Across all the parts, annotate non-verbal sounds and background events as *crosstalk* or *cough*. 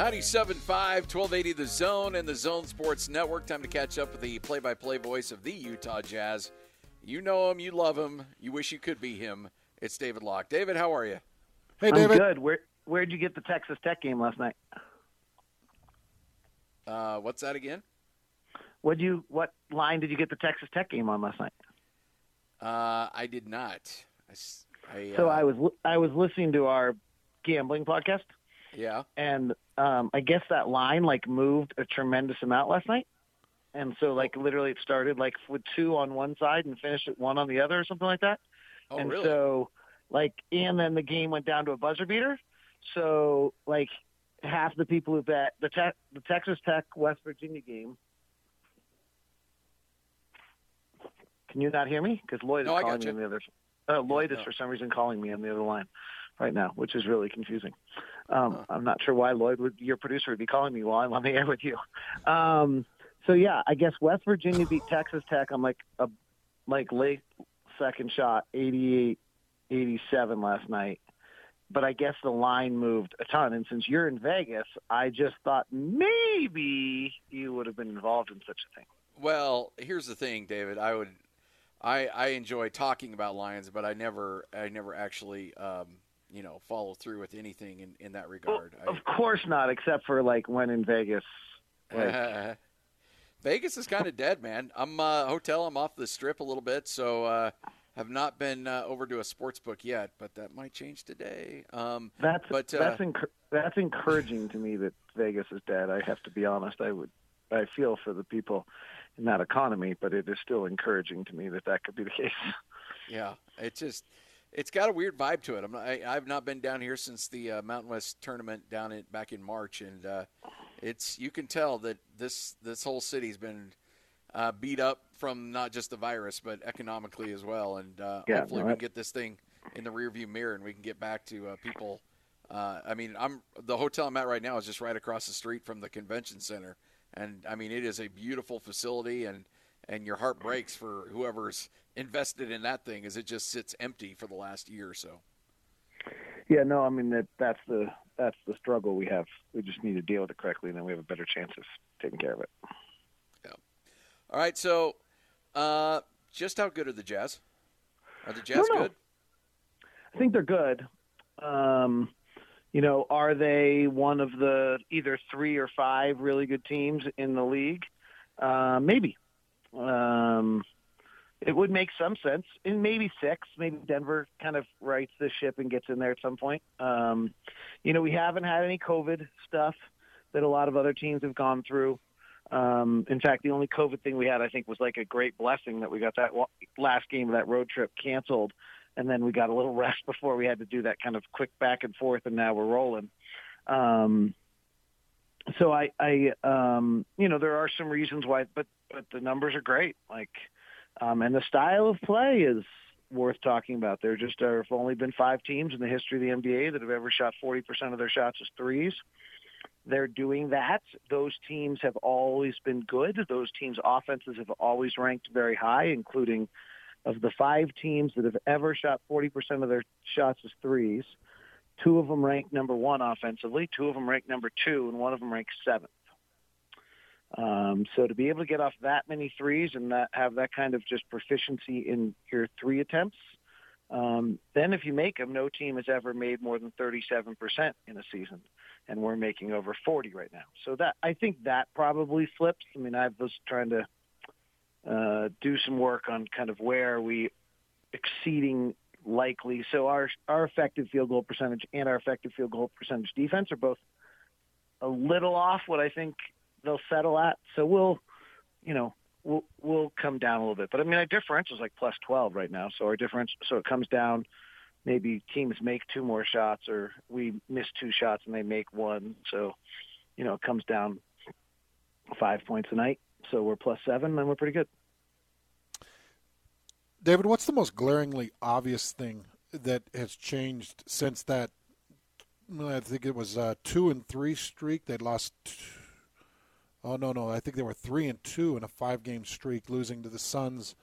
97.5, 1280 The Zone and the Zone Sports Network. Time to catch up with the play by play voice of the Utah Jazz. You know him, you love him, you wish you could be him. It's David Locke. David, how are you? Hey, David. I'm good. Where Where'd you get the Texas Tech game last night? Uh, what's that again? What you what line did you get the Texas Tech game on last night? Uh, I did not. I, I, so uh, I was I was listening to our gambling podcast. Yeah. And um, I guess that line like moved a tremendous amount last night. And so like literally it started like with two on one side and finished at one on the other or something like that. Oh, and really? so like and then the game went down to a buzzer beater. So like half the people who bet the te- the Texas Tech West Virginia game. Can you not hear me? Because Lloyd is no, calling me on the other. Uh, Lloyd yeah, is for some reason calling me on the other line right now, which is really confusing. Um, huh. I'm not sure why Lloyd, would, your producer, would be calling me while I'm on the air with you. Um, so yeah, I guess West Virginia beat Texas Tech on like a like late second shot, 88, 87 last night but I guess the line moved a ton. And since you're in Vegas, I just thought maybe you would have been involved in such a thing. Well, here's the thing, David. I would, I, I enjoy talking about Lions, but I never, I never actually, um, you know, follow through with anything in, in that regard. Well, of course not, except for like when in Vegas. Like... *laughs* Vegas is kind of dead, man. I'm uh, hotel. I'm off the strip a little bit, so uh, have not been uh, over to a sports book yet, but that might change today. Um, that's but, uh, that's enc- that's encouraging to me that Vegas is dead. I have to be honest. I would I feel for the people in that economy, but it is still encouraging to me that that could be the case. Yeah, it just it's got a weird vibe to it. I'm not, I, have not been down here since the uh, Mountain West tournament down in, back in March, and uh, it's you can tell that this this whole city's been uh, beat up from not just the virus but economically as well. And uh, yeah, hopefully no, we can get this thing in the rearview mirror and we can get back to uh, people. Uh, I mean, I'm the hotel I'm at right now is just right across the street from the convention center, and I mean it is a beautiful facility and and your heart breaks for whoever's invested in that thing as it just sits empty for the last year or so. Yeah, no, I mean that that's the that's the struggle we have. We just need to deal with it correctly, and then we have a better chance of taking care of it. Yeah. All right, so uh, just how good are the Jazz? Are the Jazz good? I think they're good. Um, you know, are they one of the either three or five really good teams in the league? Uh, maybe. Um, it would make some sense. And maybe six. Maybe Denver kind of rights the ship and gets in there at some point. Um, you know, we haven't had any COVID stuff that a lot of other teams have gone through. Um, in fact, the only COVID thing we had, I think, was like a great blessing that we got that last game of that road trip canceled, and then we got a little *laughs* rest before we had to do that kind of quick back and forth, and now we're rolling. Um, so I, I, um, you know, there are some reasons why, but but the numbers are great. Like, um, and the style of play is worth talking about. There just are have only been five teams in the history of the NBA that have ever shot 40% of their shots as threes. They're doing that. Those teams have always been good. Those teams' offenses have always ranked very high, including of the five teams that have ever shot 40% of their shots as threes. Two of them ranked number one offensively, two of them ranked number two, and one of them ranked seventh. Um, so to be able to get off that many threes and that, have that kind of just proficiency in your three attempts, um, then if you make them, no team has ever made more than 37% in a season and we're making over 40 right now. So that I think that probably flips. I mean, I was trying to uh, do some work on kind of where are we exceeding likely. So our our effective field goal percentage and our effective field goal percentage defense are both a little off what I think they'll settle at. So we'll, you know, we'll we'll come down a little bit. But I mean, our differential is like plus 12 right now. So our difference, so it comes down maybe teams make two more shots or we miss two shots and they make one. So, you know, it comes down five points a night. So we're plus seven and we're pretty good. David, what's the most glaringly obvious thing that has changed since that? I think it was a two and three streak. They lost. Oh no, no! I think they were three and two in a five-game streak, losing to the Suns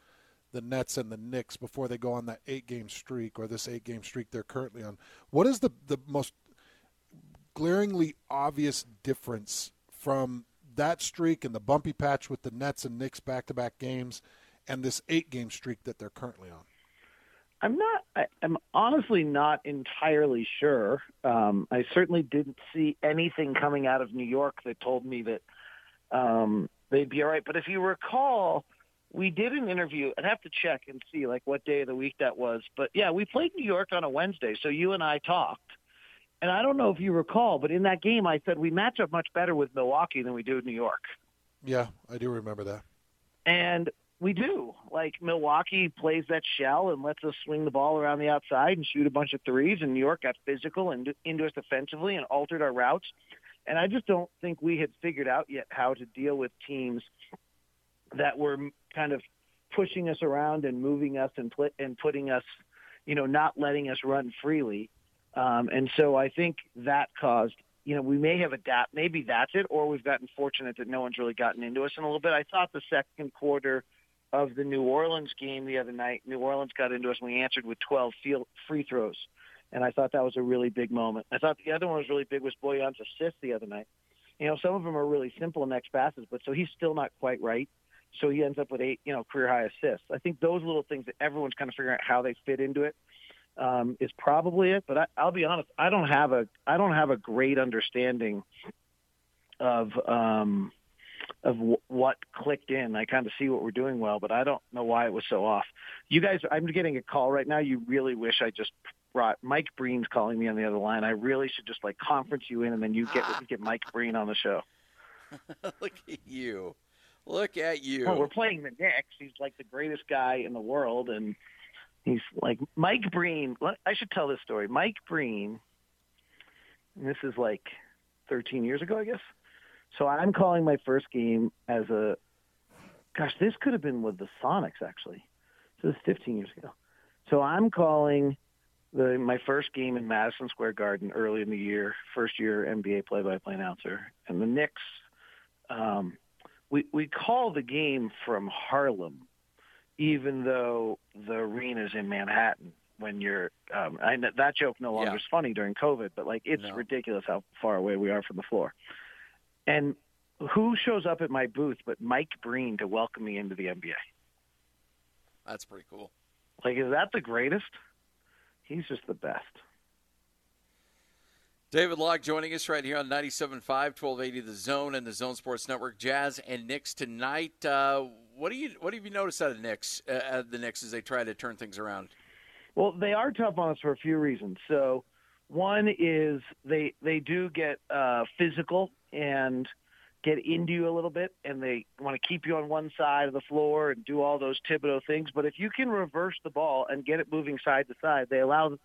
the Nets and the Knicks before they go on that eight game streak or this eight game streak they're currently on. What is the, the most glaringly obvious difference from that streak and the bumpy patch with the Nets and Knicks back-to-back games, and this eight-game streak that they're currently on? I'm not. I, I'm honestly not entirely sure. Um, I certainly didn't see anything coming out of New York that told me that um, they'd be all right. But if you recall, we did an interview. I'd have to check and see like what day of the week that was. But yeah, we played New York on a Wednesday, so you and I talked. And I don't know if you recall, but in that game, I said we match up much better with Milwaukee than we do with New York. Yeah, I do remember that. And we do. Like Milwaukee plays that shell and lets us swing the ball around the outside and shoot a bunch of threes, and New York got physical and into us defensively and altered our routes. And I just don't think we had figured out yet how to deal with teams that were kind of pushing us around and moving us and put and putting us, you know, not letting us run freely. Um, and so I think that caused, you know, we may have adapt. Maybe that's it, or we've gotten fortunate that no one's really gotten into us in a little bit. I thought the second quarter of the New Orleans game the other night, New Orleans got into us and we answered with 12 field free throws. And I thought that was a really big moment. I thought the other one was really big was Bojan's assist the other night. You know, some of them are really simple next passes, but so he's still not quite right. So he ends up with eight, you know, career high assists. I think those little things that everyone's kind of figuring out how they fit into it um, is probably it. But I, I'll be honest, I don't have a I don't have a great understanding of um, of w- what clicked in. I kind of see what we're doing well, but I don't know why it was so off. You guys, I'm getting a call right now. You really wish I just brought Mike Breen's calling me on the other line. I really should just like conference you in, and then you get get Mike Breen on the show. *laughs* Look at you. Look at you. Well, we're playing the Knicks. He's like the greatest guy in the world, and he's like Mike Breen. I should tell this story. Mike Breen. This is like 13 years ago, I guess. So I'm calling my first game as a. Gosh, this could have been with the Sonics actually. So this is 15 years ago. So I'm calling the my first game in Madison Square Garden early in the year, first year NBA play-by-play announcer, and the Knicks. Um, we we call the game from Harlem, even though the arena's in Manhattan. When you're, um, I, that joke no longer Yeah. is funny during COVID, but like it's No. ridiculous how far away we are from the floor. And who shows up at my booth but Mike Breen to welcome me into the NBA? That's pretty cool. Like, is that the greatest? He's just the best. David Locke joining us right here on 97.5, 1280 The Zone and the Zone Sports Network. Jazz and Knicks tonight. Uh, what do you what have you noticed out of Knicks, uh, the Knicks as they try to turn things around? Well, they are tough on us for a few reasons. So, one is they they do get uh, physical and get into you a little bit, and they want to keep you on one side of the floor and do all those Thibodeau things. But if you can reverse the ball and get it moving side to side, they allow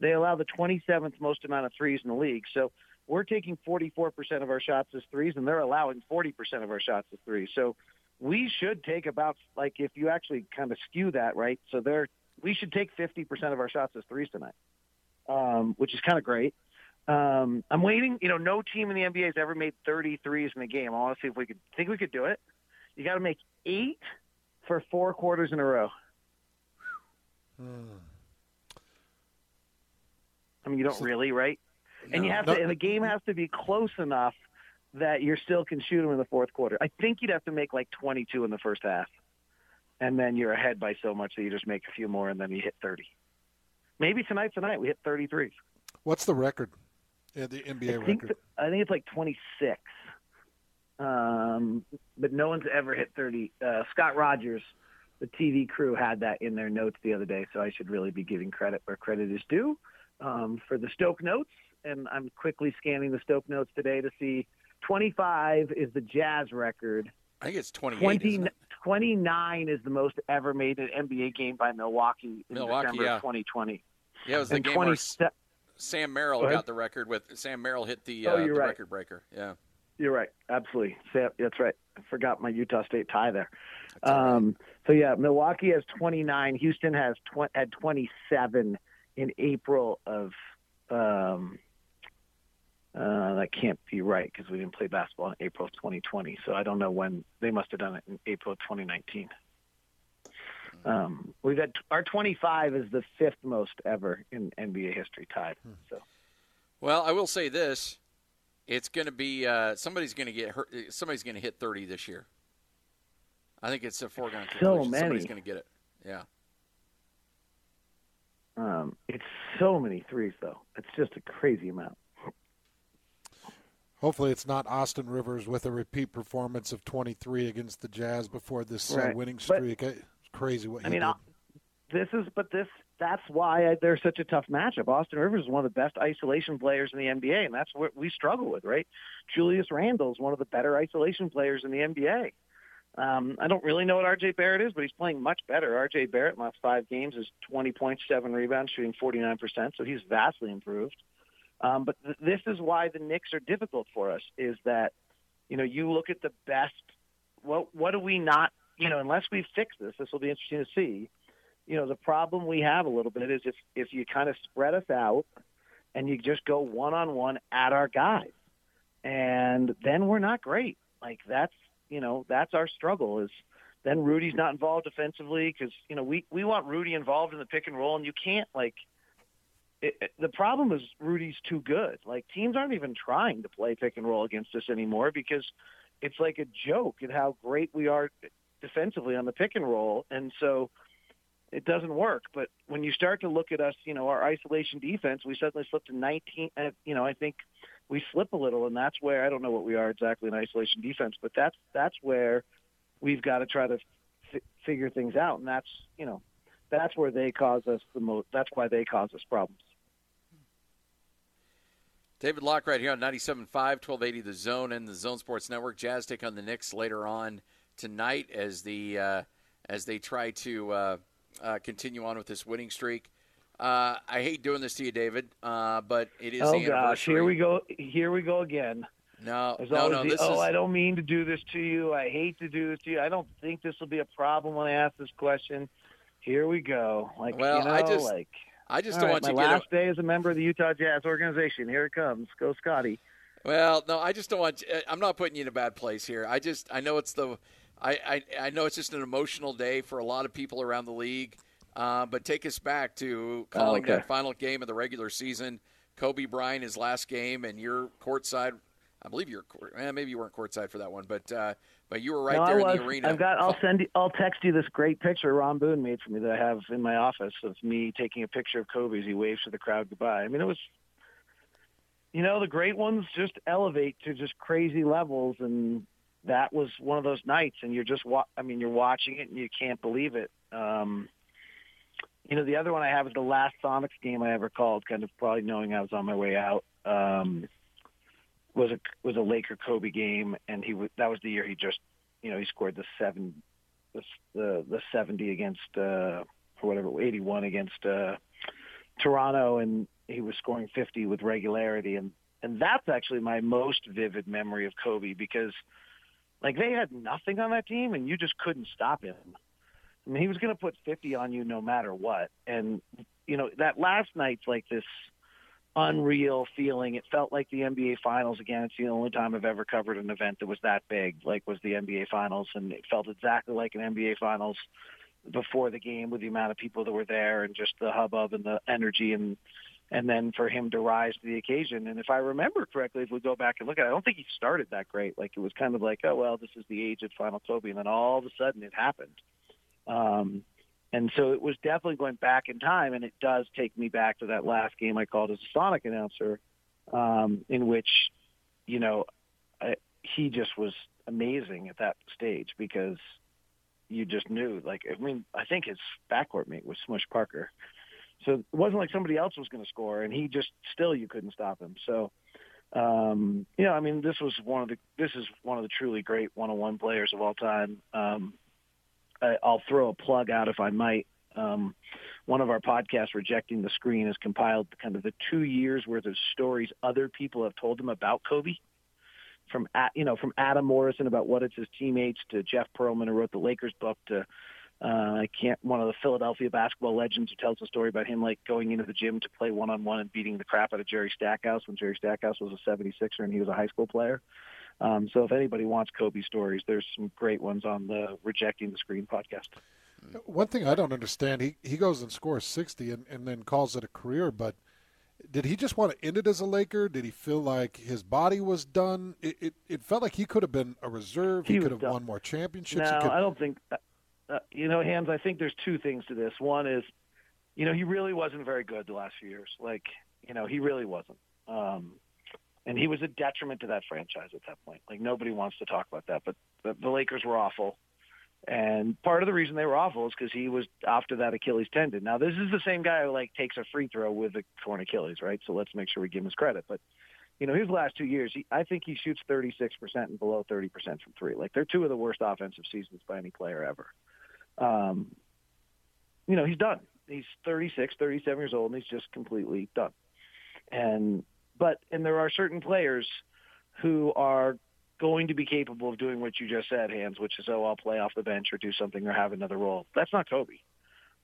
they allow the 27th most amount of threes in the league. So we're taking 44% of our shots as threes, and they're allowing 40% of our shots as threes. So we should take about like if you actually kind of skew that right. So they're we should take 50% of our shots as threes tonight, um, which is kind of great. Um, I'm waiting. You know, no team in the NBA has ever made 33s in a game. I want to see if we could think we could do it. You got to make eight for four quarters in a row. I mean, you don't really, right? And you have No. to, and the game has to be close enough that you still can shoot them in the fourth quarter. I think you'd have to make like 22 in the first half, and then you're ahead by so much that you just make a few more, and then you hit 30. Maybe tonight's the night we hit 33. What's the record? Yeah, the NBA I think record. I think it's like 26. Um, but no one's ever hit 30. Uh, Scott Rogers, the TV crew, had that in their notes the other day, so I should really be giving credit where credit is due um, for the Stoke notes. And I'm quickly scanning the Stoke notes today to see 25 is the Jazz record. I think it's 28. 20, isn't it? 29 is the most ever made in an NBA game by Milwaukee in Milwaukee, December yeah. 2020. Yeah, it was the And game 20, where Sam Merrill Go got the record with Sam Merrill hit the, Oh, uh, the right. record breaker. Yeah. You're right. Absolutely. Sa- That's right. I forgot my Utah State tie there. That's all right. Um, so yeah, Milwaukee has 29. Houston has tw- had 27 in April of. Um, uh, that can't be right because we didn't play basketball in April of 2020. So I don't know when they must have done it in April of 2019. Um, we've got our 25 is the fifth most ever in NBA history tied. So Well, I will say this. It's going to be uh, somebody's going to get hurt. Somebody's going to hit 30 this year. I think it's a foregone conclusion. So many. Somebody's going to get it. Yeah. Um, it's so many threes, though. It's just a crazy amount. Hopefully, it's not Austin Rivers with a repeat performance of 23 against the Jazz before this uh, Right. winning But- streak. it's crazy what he I mean, did. this is, but this, that's why I, they're such a tough matchup. Austin Rivers is one of the best isolation players in the NBA, and that's what we struggle with, right? Julius Randle is one of the better isolation players in the NBA. Um, I don't really know what RJ Barrett is, but he's playing much better. RJ Barrett, in the last five games, is 20 points, seven rebounds, shooting 49%, so he's vastly improved. Um, but th- this is why the Knicks are difficult for us, is that, you know, you look at the best, what, what do we not, you know, unless we fix this, this will be interesting to see. You know, the problem we have a little bit is if, if you kind of spread us out and you just go one-on-one at our guys, and then we're not great. Like that's, you know, that's our struggle is then Rudy's not involved defensively because, you know, we, we want Rudy involved in the pick and roll and you can't like, it, it, the problem is Rudy's too good. Like teams aren't even trying to play pick and roll against us anymore because it's like a joke at how great we are defensively on the pick and roll, and so it doesn't work. But when you start to look at us, you know, our isolation defense, we suddenly slipped to 19. Uh, you know, I think we slip a little, and that's where I don't know what we are exactly in isolation defense, but that's that's where we've got to try to f- figure things out, and that's you know that's where they cause us the most. That's why they cause us problems. David Locke right here on 97.5, 1280 The Zone and the Zone Sports Network. Jazz take on the Knicks later on tonight as the uh, as they try to uh, uh, continue on with this winning streak. Uh, I hate doing this to you, David, uh, but it is oh the gosh, anniversary. here we go. Here we go again. No, There's no, no. the, oh, is I don't mean to do this to you. I hate to do this to you. I don't think this will be a problem when I ask this question. Here we go. Like Well, you know, I just like I just don't right, want my you get last day as a member of the Utah Jazz organization. Here it comes. Go Scotty. Well, no, I just don't want. You, I'm not putting you in a bad place here. I just, I know it's the, I, I, I know it's just an emotional day for a lot of people around the league. Uh, but take us back to calling okay. that final game of the regular season. Kobe Bryant, his last game, and you're courtside. I believe you're, court- eh, maybe you weren't courtside for that one, but uh, but you were right no, there in the arena. I've got. I'll send. You, I'll text you this great picture Ron Boone made for me that I have in my office of me taking a picture of Kobe as he waves to the crowd goodbye. I mean, it was. You know, the great ones just elevate to just crazy levels, and that was one of those nights. And you're just, wa- I mean, you're watching it and you can't believe it. Um, you know, the other one I have is the last Sonics game I ever called, kind of probably knowing I was on my way out. Um, was a was a Laker Kobe game, and he was that was the year he just you know he scored the seven the the, the seventy against uh, or whatever eighty one against uh, Toronto, and he was scoring fifty with regularity, and and that's actually my most vivid memory of Kobe because like they had nothing on that team, and you just couldn't stop him. I mean, he was going to put fifty on you no matter what, and you know that last night's like this unreal feeling. It felt like the NBA Finals again. It's the only time I've ever covered an event that was that big, like was the NBA Finals, and it felt exactly like an NBA Finals before the game with the amount of people that were there and just the hubbub and the energy and and then for him to rise to the occasion. And if I remember correctly, if we go back and look at it, I don't think he started that great. Like it was kind of like, oh well, this is the age of Final Kobe, and then all of a sudden it happened. Um, and so it was definitely going back in time, and it does take me back to that last game I called as a Sonic announcer, um, in which, you know, I, he just was amazing at that stage because you just knew. Like, I mean, I think his backcourt mate was Smush Parker, so it wasn't like somebody else was going to score, and he just still you couldn't stop him. So. Um, you know, I mean, this was one of the this is one of the truly great one-on-one players of all time. Um, I, I'll throw a plug out if I might. Um, one of our podcasts, Rejecting the Screen, has compiled kind of the two years worth of stories other people have told him about Kobe. From you know, from Adam Morrison about what it's his teammates to Jeff Pearlman who wrote the Lakers book to uh, I can't one of the Philadelphia basketball legends who tells a story about him like going into the gym to play one on one and beating the crap out of Jerry Stackhouse when Jerry Stackhouse was a 76er and he was a high school player. Um, so if anybody wants Kobe stories, there's some great ones on the Rejecting the Screen podcast. One thing I don't understand, he, he goes and scores 60 and, and then calls it a career, but did he just want to end it as a Laker? Did he feel like his body was done? It it, it felt like he could have been a reserve. He, He could have done. won more championships. No, could, I don't think. Uh, you know, Hans. I think there's two things to this. One is, you know, he really wasn't very good the last few years. Like, you know, he really wasn't. Um, and he was a detriment to that franchise at that point. Like nobody wants to talk about that, but the, the Lakers were awful. And part of the reason they were awful is because he was after that Achilles tendon. Now this is the same guy who like takes a free throw with a torn Achilles, right? So let's make sure we give him his credit. But you know, his last two years, he, I think he shoots 36% and below 30% from three. Like they're two of the worst offensive seasons by any player ever. Um, you know, he's done. He's 36, 37 years old, and he's just completely done. And but and there are certain players who are going to be capable of doing what you just said, Hans, which is oh, I'll play off the bench or do something or have another role. That's not Kobe.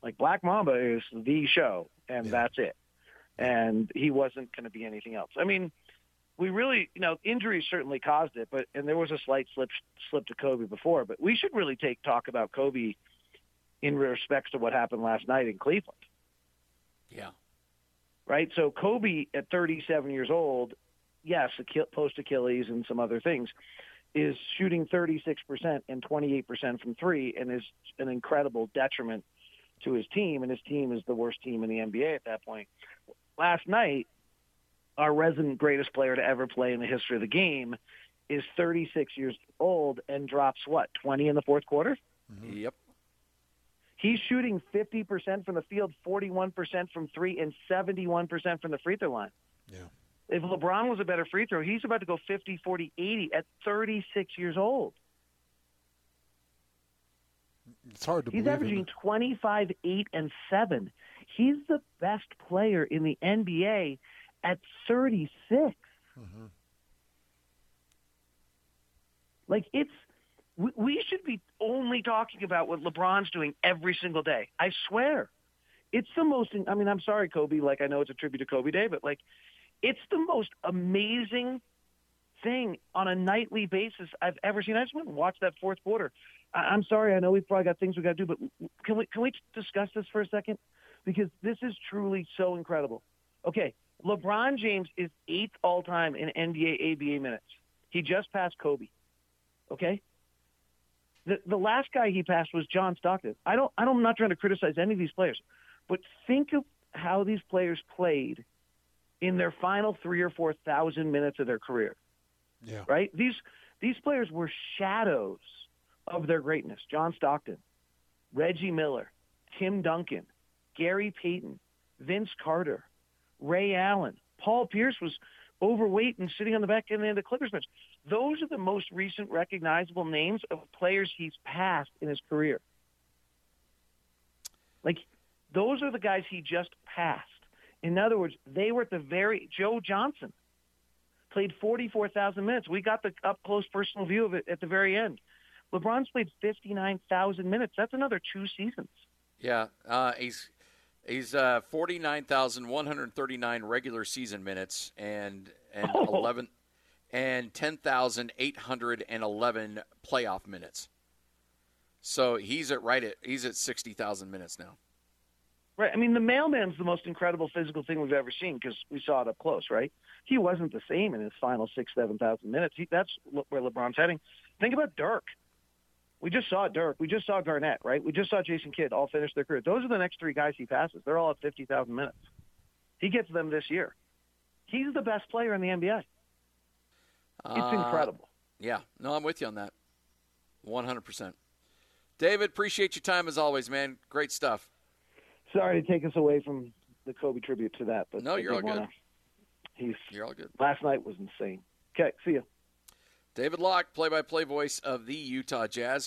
Like Black Mamba is the show, and Yeah. that's it. And he wasn't going to be anything else. I mean, we really, you know, injuries certainly caused it, but and there was a slight slip slip to Kobe before, but we should really take talk about Kobe in respects to what happened last night in Cleveland, Yeah. right? So Kobe at 37 years old, yes, post Achilles and some other things, is shooting 36% and 28% from three, and is an incredible detriment to his team. And his team is the worst team in the NBA at that point. Last night, our resident greatest player to ever play in the history of the game is 36 years old and drops what 20 in the fourth quarter. Mm-hmm. Yep. He's shooting 50% from the field, 41% from three, and 71% from the free throw line. Yeah. If LeBron was a better free throw, he's about to go 50, 40, 80 at 36 years old. it's hard to believe. He's averaging in- 25, 8, and 7. He's the best player in the NBA at 36. Mhm. Like, it's, we, we should be only talking about what LeBron's doing every single day. I swear. It's the most, I mean, I'm sorry, Kobe. Like, I know it's a tribute to Kobe Day, but like, it's the most amazing thing on a nightly basis I've ever seen. I just went and watched that fourth quarter. I- I'm sorry, I know we've probably got things we got to do, but can we can we discuss this for a second? Because this is truly so incredible. Okay, LeBron James is eighth all time in NBA ABA minutes. He just passed Kobe. Okay. The the last guy he passed was John Stockton. I don't I don't I'm not trying to criticize any of these players, but think of how these players played in their final three or four thousand minutes of their career Yeah. right? These these players were shadows of their greatness. John Stockton, Reggie Miller, Tim Duncan, Gary Payton, Vince Carter, Ray Allen, Paul Pierce was overweight and sitting on the back end of the Clippers bench. Those are the most recent recognizable names of players he's passed in his career. Like those are the guys he just passed. In other words, they were at the very Joe Johnson played 44,000 minutes. We got the up close personal view of it at the very end. LeBron's played 59,000 minutes. That's another two seasons. Yeah. Uh, he's he's uh, forty nine thousand one hundred thirty nine regular season minutes and and *laughs* Oh. eleven and ten thousand eight hundred and eleven playoff minutes. So he's at right at he's at sixty thousand minutes now. Right. I mean, the mailman's the most incredible physical thing we've ever seen because we saw it up close, right? He wasn't the same in his final six, 7,000 minutes. He, that's where LeBron's heading. Think about Dirk. We just saw Dirk. We just saw Garnett, right? We just saw Jason Kidd all finish their career. Those are the next three guys he passes. They're all at 50,000 minutes. He gets them this year. He's the best player in the NBA. It's Uh, incredible. Yeah. No, I'm with you on that. One hundred percent. David, appreciate your time as always, man. Great stuff. Sorry to take us away from the Kobe tribute to that, but No, you're all good. wanna- He's You're all good. last night was insane. Okay, see you. David Locke, play by play voice of the Utah Jazz.